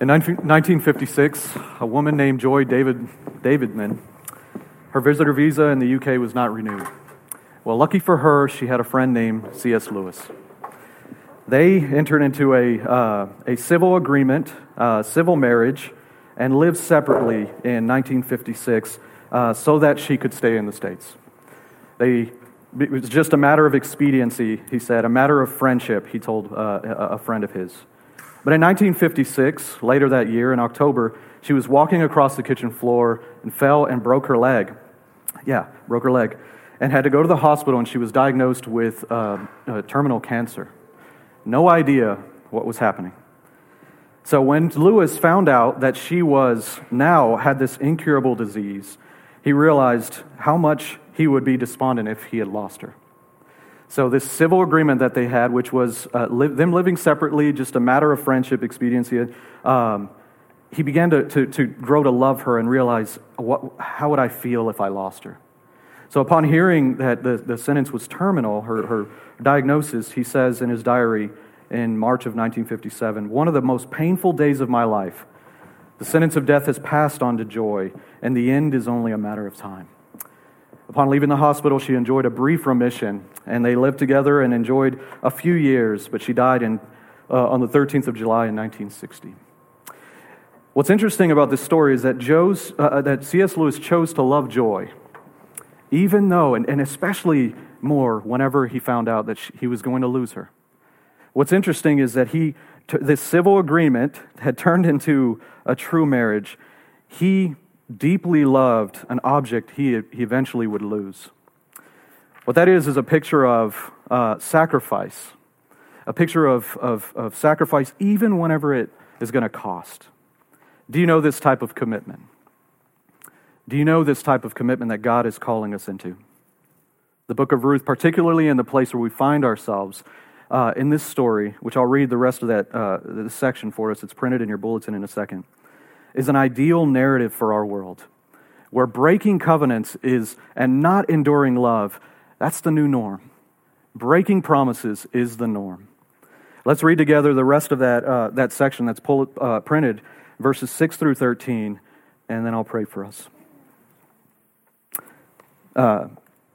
In 1956, a woman named Joy David, Davidman, her visitor visa in the UK was not renewed. Well, lucky for her, she had a friend named C.S. Lewis. They entered into a, uh, a civil agreement, uh, civil marriage, and lived separately in 1956 uh, so that she could stay in the States. They, it was just a matter of expediency, he said, a matter of friendship, he told uh, a friend of his. But in 1956, later that year, in October, she was walking across the kitchen floor and fell and broke her leg. Yeah, broke her leg. And had to go to the hospital, and she was diagnosed with uh, uh, terminal cancer. No idea what was happening. So when Lewis found out that she was now had this incurable disease, he realized how much he would be despondent if he had lost her. So, this civil agreement that they had, which was uh, li- them living separately, just a matter of friendship, expediency, um, he began to, to, to, grow to love her and realize what, how would I feel if I lost her? So, upon hearing that the, the sentence was terminal, her, her diagnosis, he says in his diary in March of 1957 one of the most painful days of my life. The sentence of death has passed on to joy, and the end is only a matter of time. Upon leaving the hospital, she enjoyed a brief remission, and they lived together and enjoyed a few years, but she died in, uh, on the 13th of July in 1960. What's interesting about this story is that, Joe's, uh, uh that C.S. Lewis chose to love joy, even though, and, and especially more whenever he found out that she, he was going to lose her. What's interesting is that he, this civil agreement had turned into a true marriage. He deeply loved an object he, he eventually would lose. What that is, is a picture of uh, sacrifice, a picture of, of, of sacrifice even whenever it is going to cost. Do you know this type of commitment? Do you know this type of commitment that God is calling us into? The book of Ruth, particularly in the place where we find ourselves uh, in this story, which I'll read the rest of that uh, section for us, it's printed in your bulletin in a second is an ideal narrative for our world, where breaking covenants is and not enduring love, that's the new norm. Breaking promises is the norm. Let's read together the rest of that, uh, that section that's pull, uh, printed, verses 6 through 13, and then I'll pray for us. Uh,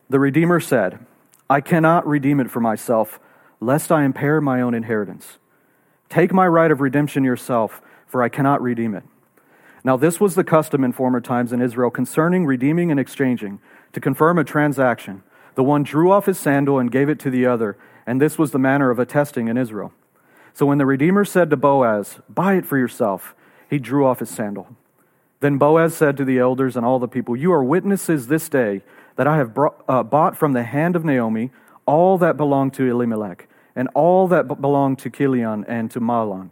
the Redeemer said, I cannot redeem it for myself, lest I impair my own inheritance. Take my right of redemption yourself, for I cannot redeem it. Now, this was the custom in former times in Israel concerning redeeming and exchanging. To confirm a transaction, the one drew off his sandal and gave it to the other, and this was the manner of attesting in Israel. So when the Redeemer said to Boaz, Buy it for yourself, he drew off his sandal. Then Boaz said to the elders and all the people, You are witnesses this day that I have brought, uh, bought from the hand of Naomi all that belonged to Elimelech, and all that belonged to Chilion and to Mahlon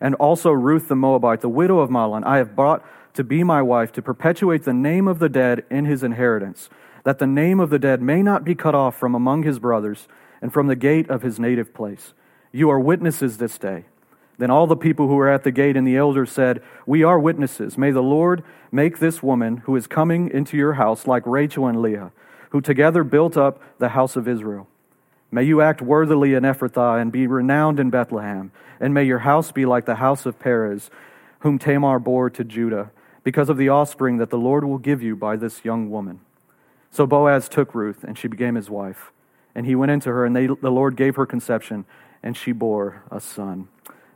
and also Ruth the Moabite, the widow of Mahlon, I have brought to be my wife to perpetuate the name of the dead in his inheritance, that the name of the dead may not be cut off from among his brothers and from the gate of his native place. You are witnesses this day. Then all the people who were at the gate and the elders said, We are witnesses. May the Lord make this woman who is coming into your house like Rachel and Leah, who together built up the house of Israel. May you act worthily in Ephrathah and be renowned in Bethlehem. And may your house be like the house of Perez, whom Tamar bore to Judah, because of the offspring that the Lord will give you by this young woman. So Boaz took Ruth, and she became his wife. And he went into her, and they, the Lord gave her conception, and she bore a son.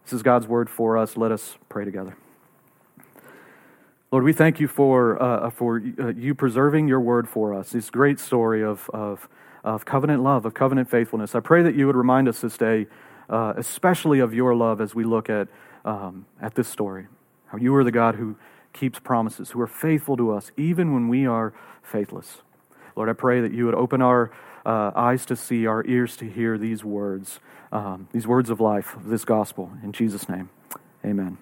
This is God's word for us. Let us pray together. Lord, we thank you for, uh, for uh, you preserving your word for us, this great story of, of of covenant love, of covenant faithfulness. I pray that you would remind us this day, uh, especially of your love as we look at, um, at this story. How you are the God who keeps promises, who are faithful to us, even when we are faithless. Lord, I pray that you would open our uh, eyes to see, our ears to hear these words, um, these words of life, of this gospel. In Jesus' name, amen.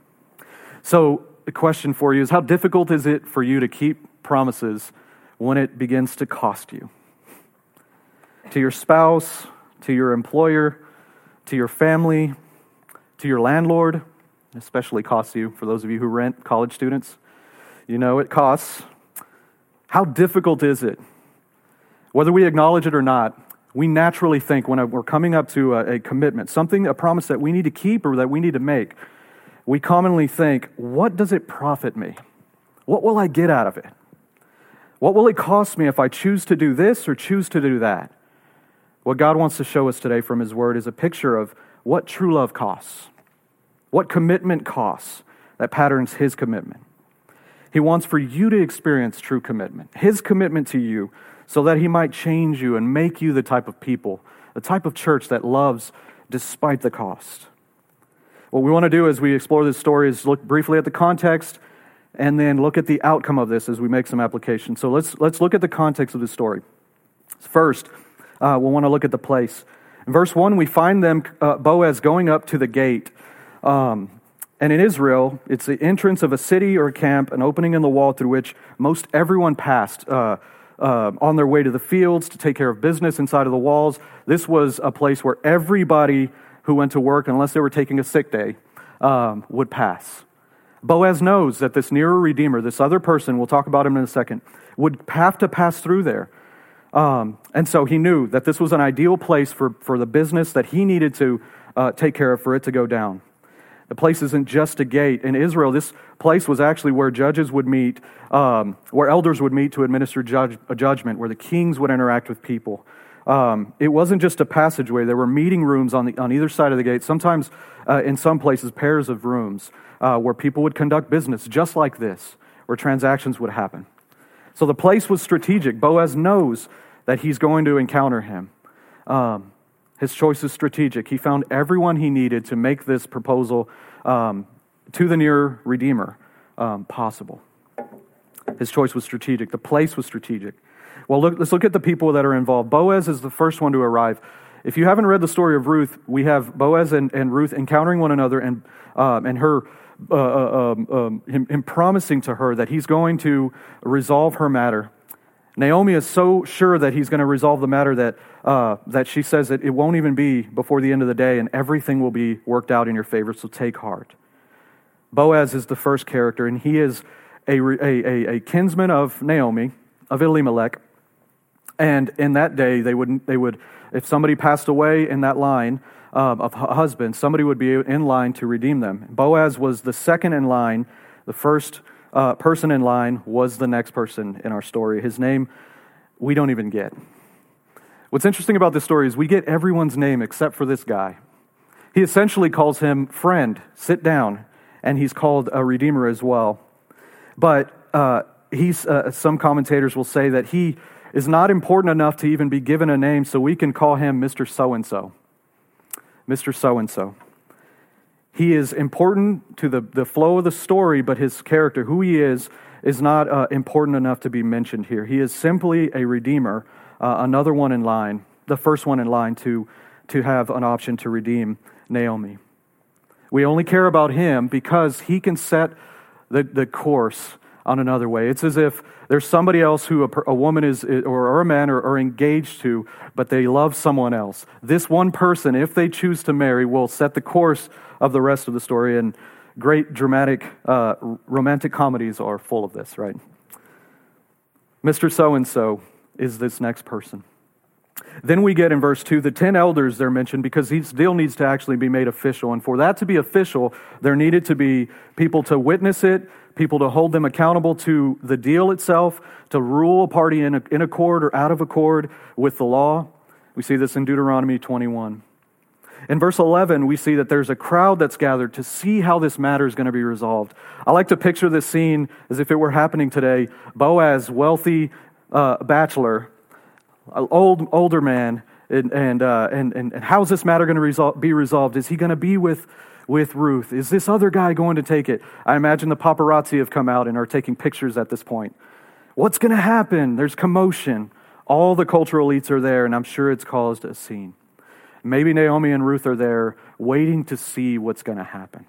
So, the question for you is how difficult is it for you to keep promises when it begins to cost you? To your spouse, to your employer, to your family, to your landlord, especially costs you for those of you who rent college students. You know it costs. How difficult is it? Whether we acknowledge it or not, we naturally think when we're coming up to a, a commitment, something, a promise that we need to keep or that we need to make, we commonly think, what does it profit me? What will I get out of it? What will it cost me if I choose to do this or choose to do that? What God wants to show us today from His Word is a picture of what true love costs, what commitment costs that patterns His commitment. He wants for you to experience true commitment, His commitment to you, so that He might change you and make you the type of people, the type of church that loves despite the cost. What we want to do as we explore this story is look briefly at the context and then look at the outcome of this as we make some application. So let's, let's look at the context of the story. First, uh, we'll want to look at the place. In verse 1, we find them, uh, Boaz, going up to the gate. Um, and in Israel, it's the entrance of a city or camp, an opening in the wall through which most everyone passed uh, uh, on their way to the fields to take care of business inside of the walls. This was a place where everybody who went to work, unless they were taking a sick day, um, would pass. Boaz knows that this nearer Redeemer, this other person, we'll talk about him in a second, would have to pass through there. Um, and so he knew that this was an ideal place for, for the business that he needed to uh, take care of for it to go down. The place isn't just a gate. In Israel, this place was actually where judges would meet, um, where elders would meet to administer judge, a judgment, where the kings would interact with people. Um, it wasn't just a passageway. There were meeting rooms on, the, on either side of the gate, sometimes uh, in some places, pairs of rooms uh, where people would conduct business just like this, where transactions would happen. So the place was strategic. Boaz knows that he's going to encounter him. Um, his choice is strategic. He found everyone he needed to make this proposal um, to the near Redeemer um, possible. His choice was strategic. The place was strategic. Well, look, let's look at the people that are involved. Boaz is the first one to arrive. If you haven't read the story of Ruth, we have Boaz and, and Ruth encountering one another and, um, and her, uh, uh, um, um, him, him promising to her that he's going to resolve her matter. Naomi is so sure that he's going to resolve the matter that, uh, that she says that it won't even be before the end of the day and everything will be worked out in your favor, so take heart. Boaz is the first character, and he is a, a, a, a kinsman of Naomi, of Elimelech. And in that day, they would, they would if somebody passed away in that line um, of husband, somebody would be in line to redeem them. Boaz was the second in line. The first uh, person in line was the next person in our story. His name, we don't even get. What's interesting about this story is we get everyone's name except for this guy. He essentially calls him friend, sit down, and he's called a redeemer as well. But uh, he's, uh, some commentators will say that he is not important enough to even be given a name, so we can call him Mr. So and so. Mr. So and so. He is important to the, the flow of the story, but his character, who he is, is not uh, important enough to be mentioned here. He is simply a redeemer, uh, another one in line, the first one in line to, to have an option to redeem Naomi. We only care about him because he can set the, the course on another way. It's as if there's somebody else who a, a woman is, or, a man are, are engaged to, but they love someone else. This one person, if they choose to marry, will set the course of the rest of the story. And great dramatic, uh, romantic comedies are full of this, right? Mr. So and so is this next person. Then we get in verse 2 the 10 elders they're mentioned because this deal needs to actually be made official. And for that to be official, there needed to be people to witness it, people to hold them accountable to the deal itself, to rule a party in, in accord or out of accord with the law. We see this in Deuteronomy 21. In verse 11, we see that there's a crowd that's gathered to see how this matter is going to be resolved. I like to picture this scene as if it were happening today. Boaz, wealthy uh, bachelor, old older man, and, and, uh, and, and, how's this matter going to resol- be resolved? Is he going to be with with Ruth? Is this other guy going to take it? I imagine the paparazzi have come out and are taking pictures at this point. What's going to happen? There's commotion. All the cultural elites are there, and I'm sure it's caused a scene. Maybe Naomi and Ruth are there waiting to see what's going to happen.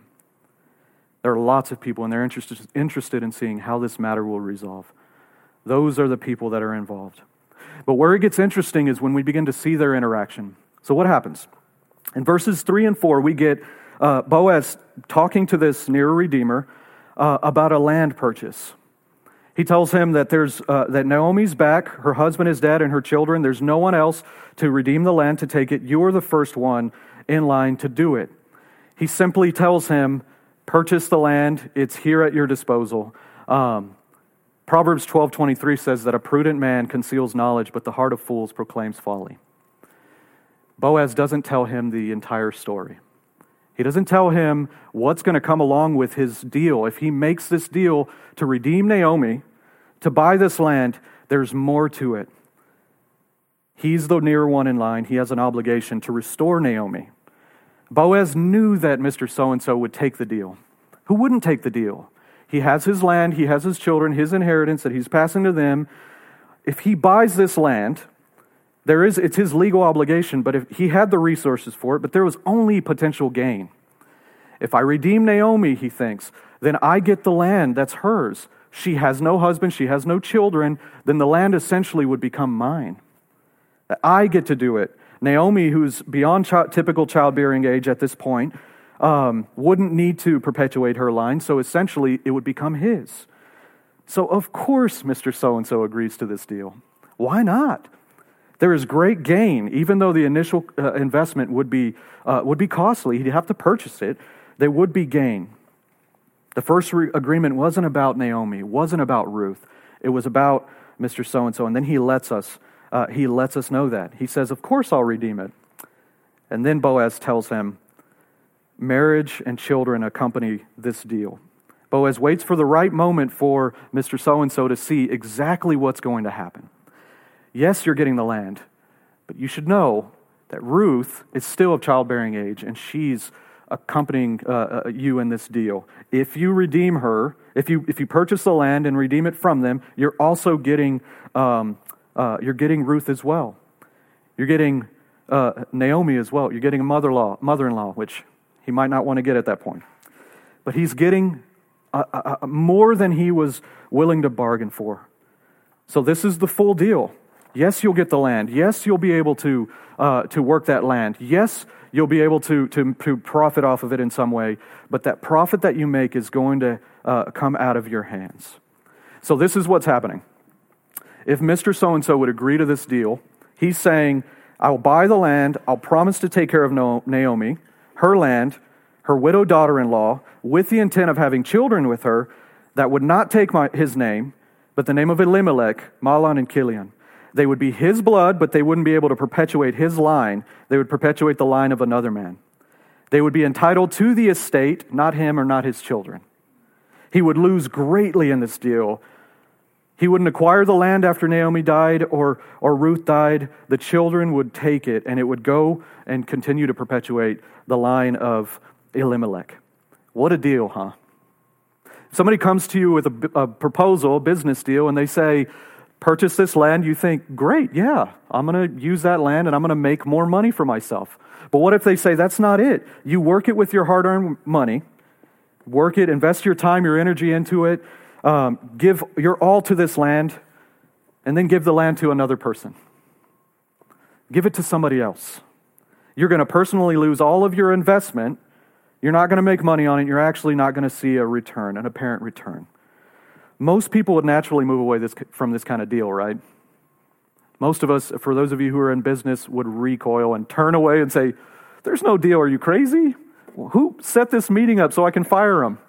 There are lots of people, and they're interested, interested in seeing how this matter will resolve. Those are the people that are involved. But where it gets interesting is when we begin to see their interaction. So, what happens? In verses 3 and 4, we get uh, Boaz talking to this near Redeemer uh, about a land purchase. He tells him that, there's, uh, that Naomi's back, her husband is dead, and her children. There's no one else to redeem the land to take it. You are the first one in line to do it. He simply tells him, Purchase the land, it's here at your disposal. Um, Proverbs 12:23 says that a prudent man conceals knowledge, but the heart of fools proclaims folly. Boaz doesn't tell him the entire story. He doesn't tell him what's going to come along with his deal. If he makes this deal to redeem Naomi, to buy this land, there's more to it. He's the near one in line. He has an obligation to restore Naomi. Boaz knew that Mr. So and so would take the deal. Who wouldn't take the deal? He has his land, he has his children, his inheritance that he's passing to them. If he buys this land, there is it's his legal obligation, but if he had the resources for it, but there was only potential gain. If I redeem Naomi, he thinks, then I get the land that's hers. She has no husband, she has no children, then the land essentially would become mine. I get to do it. Naomi, who's beyond ch- typical childbearing age at this point, um, wouldn't need to perpetuate her line, so essentially it would become his. So, of course, Mr. So and so agrees to this deal. Why not? There is great gain, even though the initial uh, investment would be, uh, would be costly. He'd have to purchase it. There would be gain. The first re- agreement wasn't about Naomi, wasn't about Ruth. It was about Mr. So and so. And then he lets us, uh, he lets us know that. He says, Of course I'll redeem it. And then Boaz tells him, Marriage and children accompany this deal. Boaz waits for the right moment for Mr. So and so to see exactly what's going to happen. Yes, you're getting the land, but you should know that Ruth is still of childbearing age and she's accompanying uh, uh, you in this deal. If you redeem her, if you, if you purchase the land and redeem it from them, you're also getting, um, uh, you're getting Ruth as well. You're getting uh, Naomi as well. You're getting a mother-in-law, mother-in-law, which he might not want to get at that point. But he's getting more than he was willing to bargain for. So this is the full deal. Yes, you'll get the land. Yes, you'll be able to, uh, to work that land. Yes, you'll be able to, to, to profit off of it in some way. But that profit that you make is going to uh, come out of your hands. So this is what's happening. If Mr. So and so would agree to this deal, he's saying, I'll buy the land, I'll promise to take care of Naomi, her land, her widow daughter in law, with the intent of having children with her that would not take my, his name, but the name of Elimelech, Mahlon, and Chilion. They would be his blood, but they wouldn't be able to perpetuate his line. They would perpetuate the line of another man. They would be entitled to the estate, not him or not his children. He would lose greatly in this deal he wouldn't acquire the land after Naomi died or, or Ruth died. The children would take it, and it would go and continue to perpetuate the line of Elimelech. What a deal, huh? Somebody comes to you with a, a proposal, a business deal, and they say, Purchase this land. You think, Great, yeah, I'm going to use that land and I'm going to make more money for myself. But what if they say, That's not it? You work it with your hard earned money, work it, invest your time, your energy into it, um, give your all to this land, and then give the land to another person. Give it to somebody else. You're going to personally lose all of your investment. You're not going to make money on it. You're actually not going to see a return, an apparent return. Most people would naturally move away this, from this kind of deal, right? Most of us, for those of you who are in business, would recoil and turn away and say, There's no deal. Are you crazy? who set this meeting up so I can fire them?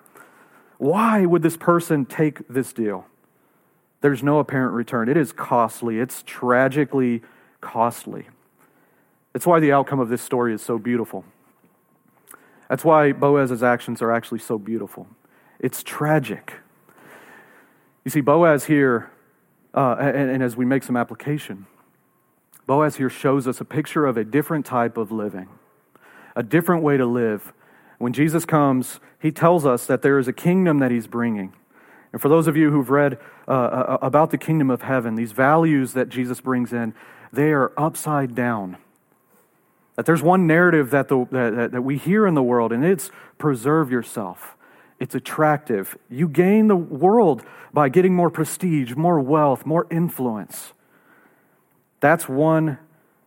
Why would this person take this deal? There's no apparent return. It is costly, it's tragically costly. It's why the outcome of this story is so beautiful. That's why Boaz's actions are actually so beautiful. It's tragic. You see, Boaz here, uh, and, and as we make some application, Boaz here shows us a picture of a different type of living, a different way to live when Jesus comes, he tells us that there is a kingdom that he's bringing. And for those of you who've read uh, uh, about the kingdom of heaven, these values that Jesus brings in, they are upside down. That there's one narrative that, the, that, that we hear in the world, and it's preserve yourself. It's attractive. You gain the world by getting more prestige, more wealth, more influence. That's one,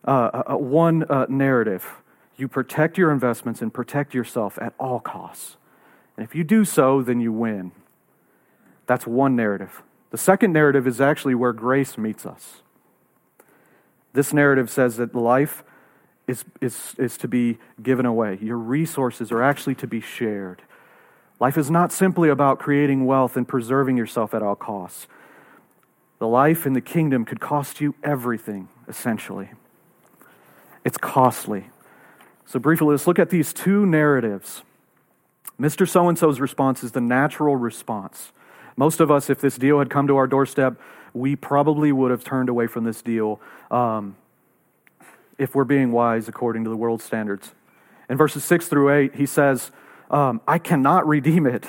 uh, uh, one uh, narrative. You protect your investments and protect yourself at all costs. And if you do so, then you win. That's one narrative. The second narrative is actually where grace meets us. This narrative says that life is, is, is to be given away, your resources are actually to be shared. Life is not simply about creating wealth and preserving yourself at all costs. The life in the kingdom could cost you everything, essentially. It's costly. So, briefly, let's look at these two narratives. Mr. So and so's response is the natural response. Most of us, if this deal had come to our doorstep, we probably would have turned away from this deal um, if we're being wise according to the world standards. In verses 6 through 8, he says, um, I cannot redeem it.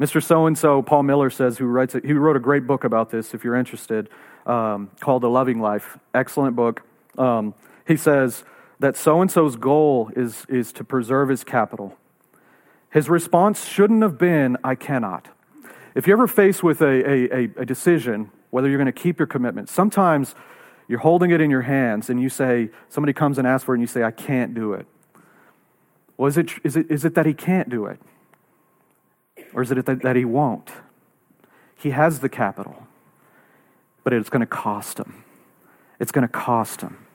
Mr. So and so, Paul Miller says, who writes it, he wrote a great book about this, if you're interested, um, called The Loving Life. Excellent book. Um, he says that so and so's goal is, is to preserve his capital. His response shouldn't have been, I cannot. If you're ever faced with a, a, a decision, whether you're going to keep your commitment, sometimes you're holding it in your hands and you say, somebody comes and asks for it and you say, I can't do it. Well, is it, is it, is it that he can't do it? Or is it that, that he won't? He has the capital, but it's going to cost him. It's going to cost him.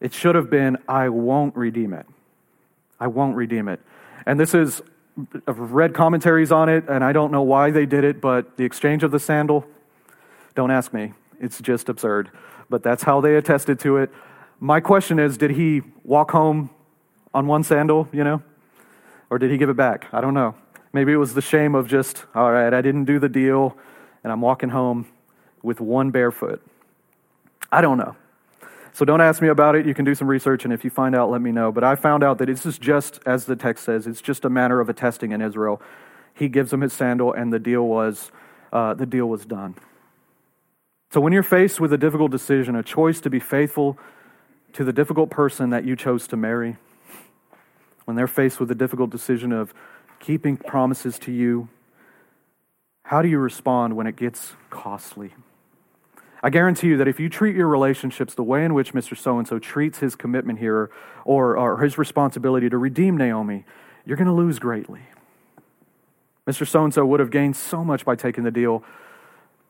It should have been, I won't redeem it. I won't redeem it. And this is, I've read commentaries on it, and I don't know why they did it, but the exchange of the sandal, don't ask me. It's just absurd. But that's how they attested to it. My question is did he walk home on one sandal, you know? Or did he give it back? I don't know. Maybe it was the shame of just, all right, I didn't do the deal, and I'm walking home with one barefoot. I don't know. So don't ask me about it. You can do some research, and if you find out, let me know. But I found out that this is just, as the text says, it's just a matter of attesting in Israel. He gives him his sandal, and the deal was, uh, the deal was done. So when you're faced with a difficult decision, a choice to be faithful to the difficult person that you chose to marry, when they're faced with the difficult decision of keeping promises to you, how do you respond when it gets costly? I guarantee you that if you treat your relationships the way in which Mr. So and so treats his commitment here or, or his responsibility to redeem Naomi, you're going to lose greatly. Mr. So and so would have gained so much by taking the deal,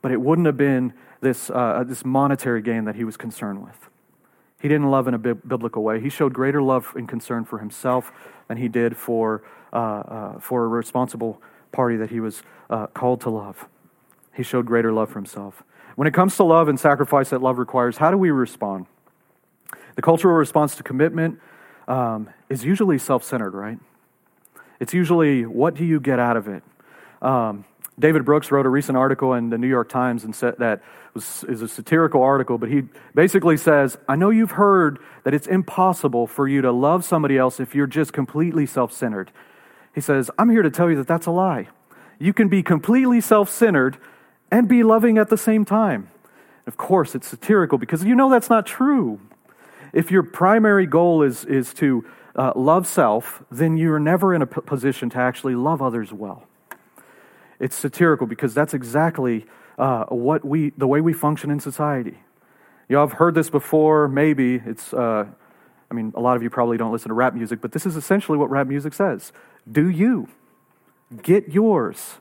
but it wouldn't have been this, uh, this monetary gain that he was concerned with. He didn't love in a biblical way. He showed greater love and concern for himself than he did for, uh, uh, for a responsible party that he was uh, called to love. He showed greater love for himself. When it comes to love and sacrifice that love requires, how do we respond? The cultural response to commitment um, is usually self centered, right? It's usually, what do you get out of it? Um, David Brooks wrote a recent article in the New York Times and said that was, is a satirical article, but he basically says, I know you've heard that it's impossible for you to love somebody else if you're just completely self centered. He says, I'm here to tell you that that's a lie. You can be completely self centered and be loving at the same time. Of course, it's satirical because you know that's not true. If your primary goal is, is to uh, love self, then you're never in a p- position to actually love others well. It's satirical because that's exactly uh, what we, the way we function in society. Know, I've heard this before, maybe. It's, uh, I mean, a lot of you probably don't listen to rap music, but this is essentially what rap music says Do you. Get yours.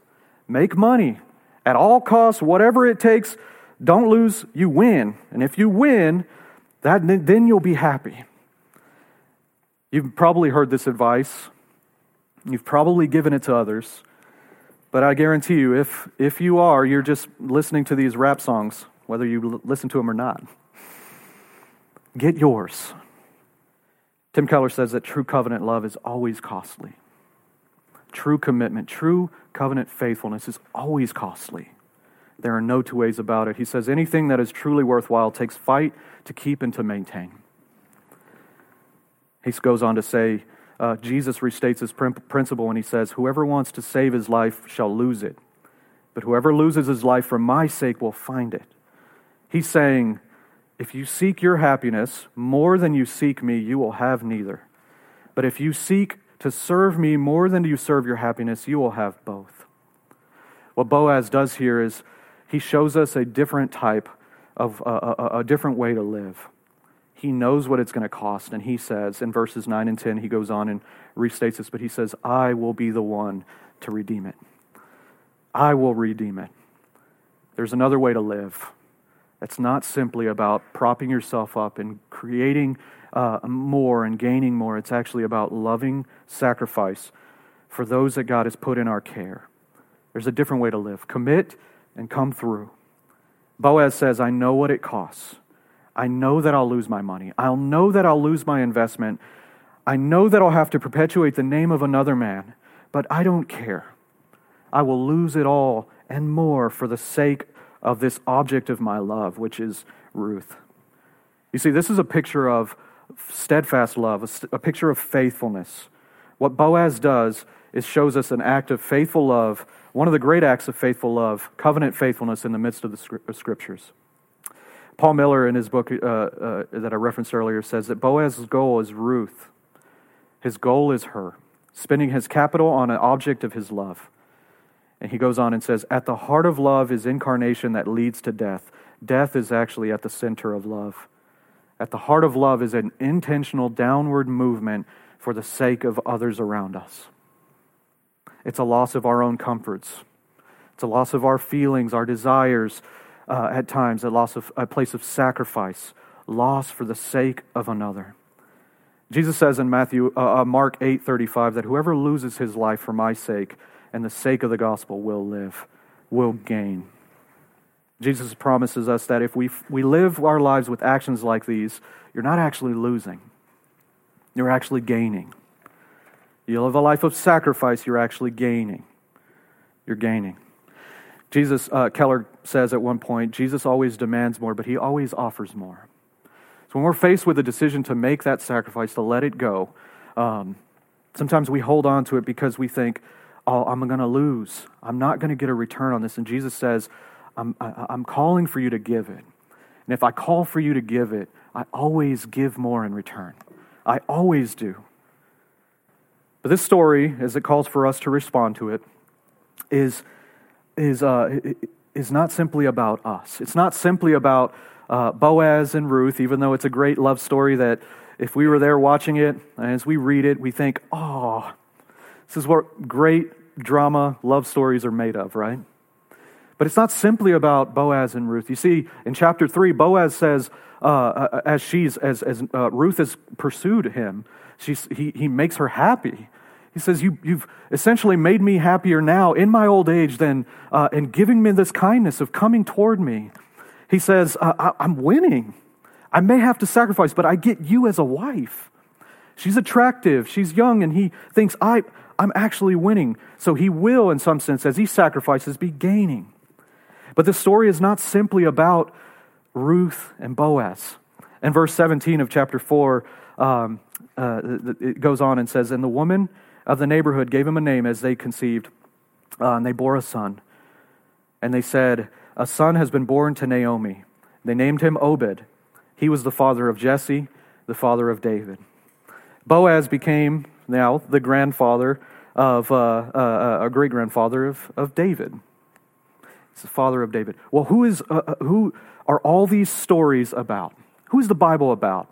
Make money at all costs, whatever it takes, don't lose, you win. And if you win, that, then you'll be happy. You've probably heard this advice. You've probably given it to others. But I guarantee you, if, if you are, you're just listening to these rap songs, whether you listen to them or not. Get yours. Tim Keller says that true covenant love is always costly. True commitment, true covenant faithfulness is always costly. There are no two ways about it. He says anything that is truly worthwhile takes fight to keep and to maintain. He goes on to say, uh, Jesus restates this principle when he says, Whoever wants to save his life shall lose it, but whoever loses his life for my sake will find it. He's saying, If you seek your happiness more than you seek me, you will have neither. But if you seek to serve me more than you serve your happiness, you will have both. What Boaz does here is he shows us a different type of a, a, a different way to live. He knows what it's going to cost, and he says in verses 9 and 10, he goes on and restates this, but he says, I will be the one to redeem it. I will redeem it. There's another way to live. It's not simply about propping yourself up and creating uh, more and gaining more. It's actually about loving sacrifice for those that God has put in our care. There's a different way to live. Commit and come through. Boaz says, I know what it costs. I know that I'll lose my money. I'll know that I'll lose my investment. I know that I'll have to perpetuate the name of another man, but I don't care. I will lose it all and more for the sake of this object of my love, which is Ruth. You see, this is a picture of steadfast love, a, picture of faithfulness. What Boaz does is shows us an act of faithful love, one of the great acts of faithful love, covenant faithfulness in the midst of the scriptures. Paul Miller, in his book uh, uh, that I referenced earlier, says that Boaz's goal is Ruth. His goal is her, spending his capital on an object of his love. And he goes on and says, At the heart of love is incarnation that leads to death. Death is actually at the center of love. At the heart of love is an intentional downward movement for the sake of others around us. It's a loss of our own comforts. It's a loss of our feelings, our desires, uh, at times, a loss of a place of sacrifice, loss for the sake of another. Jesus says in Matthew, uh, uh Mark eight thirty five that whoever loses his life for my sake and the sake of the gospel will live, will gain. Jesus promises us that if we, we live our lives with actions like these, you're not actually losing, you're actually gaining. You live a life of sacrifice, you're actually gaining. You're gaining. Jesus, uh, Keller says at one point, Jesus always demands more, but he always offers more. So when we're faced with a decision to make that sacrifice, to let it go, um, sometimes we hold on to it because we think, oh, I'm going to lose. I'm not going to get a return on this. And Jesus says, I'm, I, I'm calling for you to give it. And if I call for you to give it, I always give more in return. I always do. But this story, as it calls for us to respond to it, is, is, uh, is not simply about us. It's not simply about uh, Boaz and Ruth, even though it's a great love story that if we were there watching it, as we read it, we think, oh, this is what great drama love stories are made of, right? But it's not simply about Boaz and Ruth. You see, in chapter 3, Boaz says, uh, uh, as, she's, as, as uh, Ruth has pursued him, she's, he, he makes her happy. He says, you, You've essentially made me happier now in my old age than uh, in giving me this kindness of coming toward me. He says, uh, I, I'm winning. I may have to sacrifice, but I get you as a wife. She's attractive, she's young, and he thinks, I, I'm actually winning. So he will, in some sense, as he sacrifices, be gaining. But the story is not simply about Ruth and Boaz. In verse 17 of chapter 4, um, uh, it goes on and says, And the woman of the neighborhood gave him a name as they conceived, uh, and they bore a son. And they said, A son has been born to Naomi. They named him Obed. He was the father of Jesse, the father of David. Boaz became now the grandfather of uh, uh, uh a great grandfather of, of David. He's the father of David. Well, who, is, uh, uh, who are all these stories about? Who is the Bible about?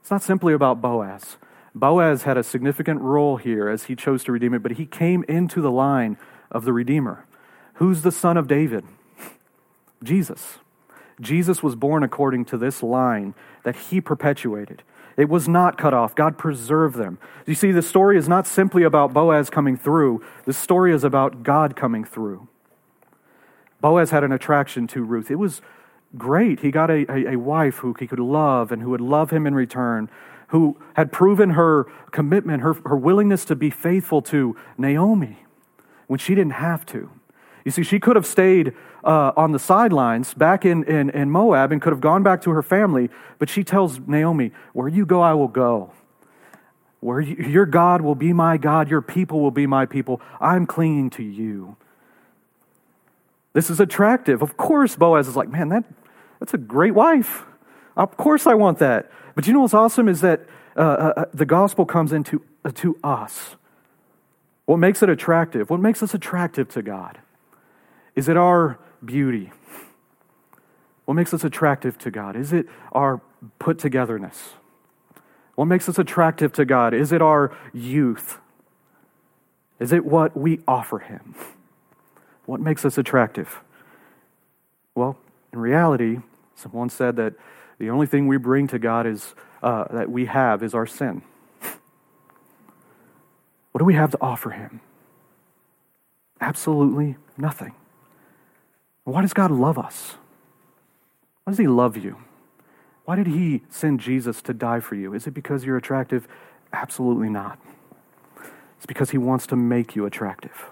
It's not simply about Boaz. Boaz had a significant role here as he chose to redeem it, but he came into the line of the Redeemer. Who's the son of David? Jesus. Jesus was born according to this line that he perpetuated. It was not cut off. God preserved them. You see, the story is not simply about Boaz coming through, the story is about God coming through. Boaz had an attraction to Ruth. It was great. He got a, a, a, wife who he could love and who would love him in return, who had proven her commitment, her, her willingness to be faithful to Naomi when she didn't have to. You see, she could have stayed uh, on the sidelines back in, in, in Moab and could have gone back to her family, but she tells Naomi, Where you go, I will go. Where you, your God will be my God, your people will be my people. I'm clinging to you. This is attractive. Of course, Boaz is like, man, that, that's a great wife. Of course, I want that. But you know what's awesome is that uh, uh, uh, the gospel comes into uh, to us. What makes it attractive? What makes us attractive to God? Is it our beauty? What makes us attractive to God? Is it our put togetherness? What makes us attractive to God? Is it our youth? Is it what we offer Him? What makes us attractive? Well, in reality, someone said that the only thing we bring to God is uh, that we have is our sin. What do we have to offer Him? Absolutely nothing. Why does God love us? Why does He love you? Why did He send Jesus to die for you? Is it because you're attractive? Absolutely not. It's because He wants to make you attractive.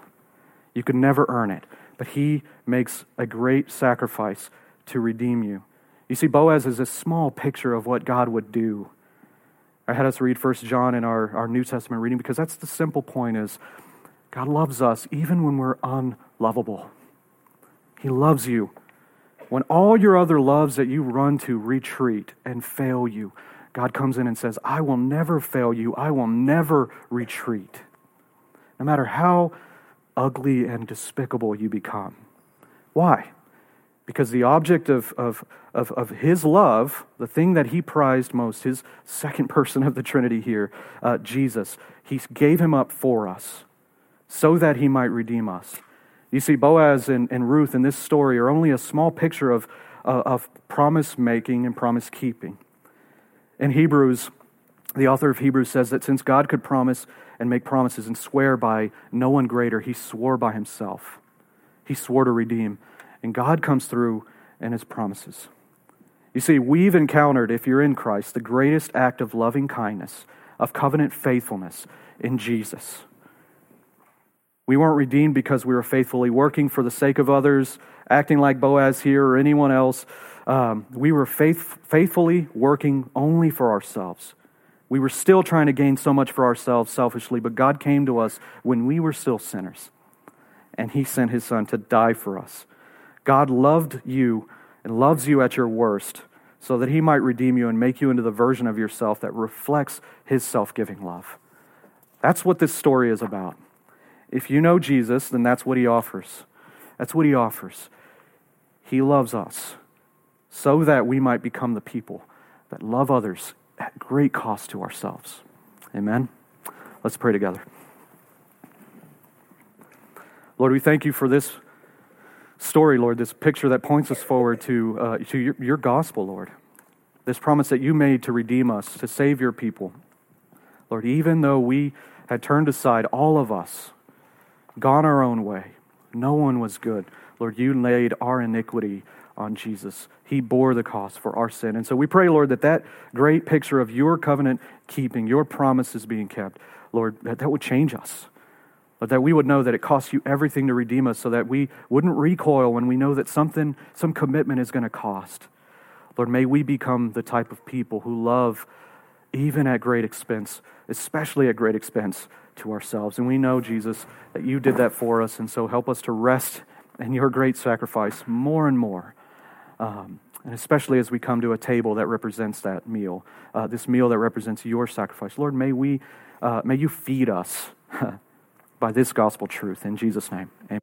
You could never earn it, but He makes a great sacrifice to redeem you. You see, Boaz is a small picture of what God would do. I had us read First John in our, our New Testament reading because that's the simple point is God loves us even when we're unlovable. He loves you. When all your other loves that you run to retreat and fail you, God comes in and says, I will never fail you. I will never retreat. No matter how ugly and despicable you become. Why? Because the object of, of, of, of his love, the thing that he prized most, his second person of the Trinity here, uh, Jesus, he gave him up for us so that he might redeem us. You see, Boaz and, and Ruth in this story are only a small picture of, uh, of promise making and promise keeping. In Hebrews, the author of Hebrews says that since God could promise and make promises and swear by no one greater, he swore by himself. He swore to redeem. And God comes through in his promises. You see, we've encountered, if you're in Christ, the greatest act of loving kindness, of covenant faithfulness in Jesus. We weren't redeemed because we were faithfully working for the sake of others, acting like Boaz here or anyone else. Um, we were faith, faithfully working only for ourselves. We were still trying to gain so much for ourselves selfishly, but God came to us when we were still sinners, and He sent His Son to die for us. God loved you and loves you at your worst so that He might redeem you and make you into the version of yourself that reflects His self giving love. That's what this story is about. If you know Jesus, then that's what he offers. That's what he offers. He loves us so that we might become the people that love others at great cost to ourselves. Amen. Let's pray together. Lord, we thank you for this story, Lord, this picture that points us forward to, uh, to your, your gospel, Lord. This promise that you made to redeem us, to save your people. Lord, even though we had turned aside, all of us, gone our own way. No one was good. Lord, you laid our iniquity on Jesus. He bore the cost for our sin. And so we pray, Lord, that that great picture of your covenant keeping, your promises being kept, Lord, that that would change us. But that we would know that it costs you everything to redeem us so that we wouldn't recoil when we know that something, some commitment is going to cost. Lord, may we become the type of people who love even at great expense, especially at great expense to ourselves. And we know, Jesus, that you did that for us. And so help us to rest in your great sacrifice more and more. Um, and especially as we come to a table that represents that meal, uh, this meal that represents your sacrifice. Lord, may, we, uh, may you feed us by this gospel truth. In Jesus' name, amen.